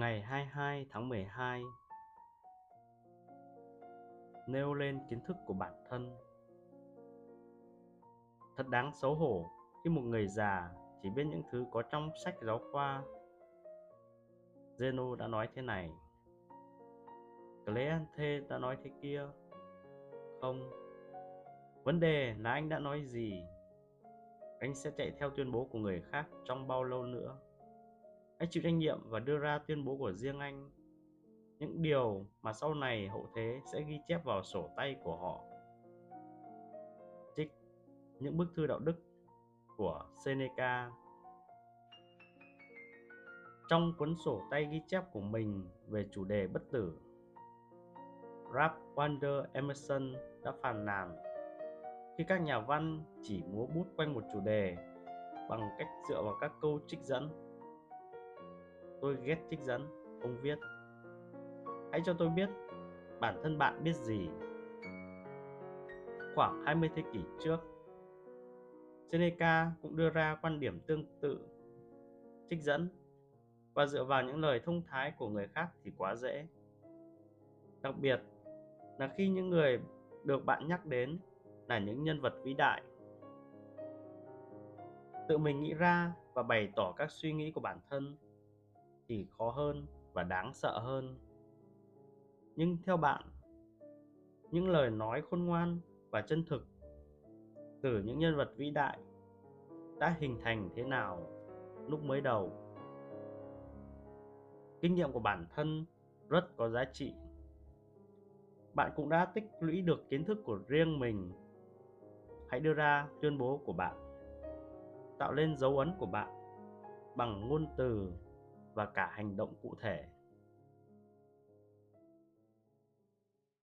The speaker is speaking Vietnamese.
Ngày 22 tháng 12 Nêu lên kiến thức của bản thân Thật đáng xấu hổ khi một người già chỉ biết những thứ có trong sách giáo khoa. Zeno đã nói thế này. Cleanthe đã nói thế kia. Không. Vấn đề là anh đã nói gì? Anh sẽ chạy theo tuyên bố của người khác trong bao lâu nữa? Hãy chịu trách nhiệm và đưa ra tuyên bố của riêng anh. Những điều mà sau này hậu thế sẽ ghi chép vào sổ tay của họ. Trích những bức thư đạo đức của Seneca trong cuốn sổ tay ghi chép của mình về chủ đề bất tử. Ralph Waldo Emerson đã phàn nàn khi các nhà văn chỉ múa bút quanh một chủ đề bằng cách dựa vào các câu trích dẫn. Tôi ghét trích dẫn, ông viết. Hãy cho tôi biết bản thân bạn biết gì. Khoảng 20 thế kỷ trước, Seneca cũng đưa ra quan điểm tương tự, trích dẫn và dựa vào những lời thông thái của người khác thì quá dễ. Đặc biệt là khi những người được bạn nhắc đến là những nhân vật vĩ đại. Tự mình nghĩ ra và bày tỏ các suy nghĩ của bản thân thì khó hơn và đáng sợ hơn. Nhưng theo bạn, những lời nói khôn ngoan và chân thực từ những nhân vật vĩ đại đã hình thành thế nào lúc mới đầu? Kinh nghiệm của bản thân rất có giá trị. Bạn cũng đã tích lũy được kiến thức của riêng mình. Hãy đưa ra tuyên bố của bạn tạo lên dấu ấn của bạn bằng ngôn từ và cả hành động cụ thể.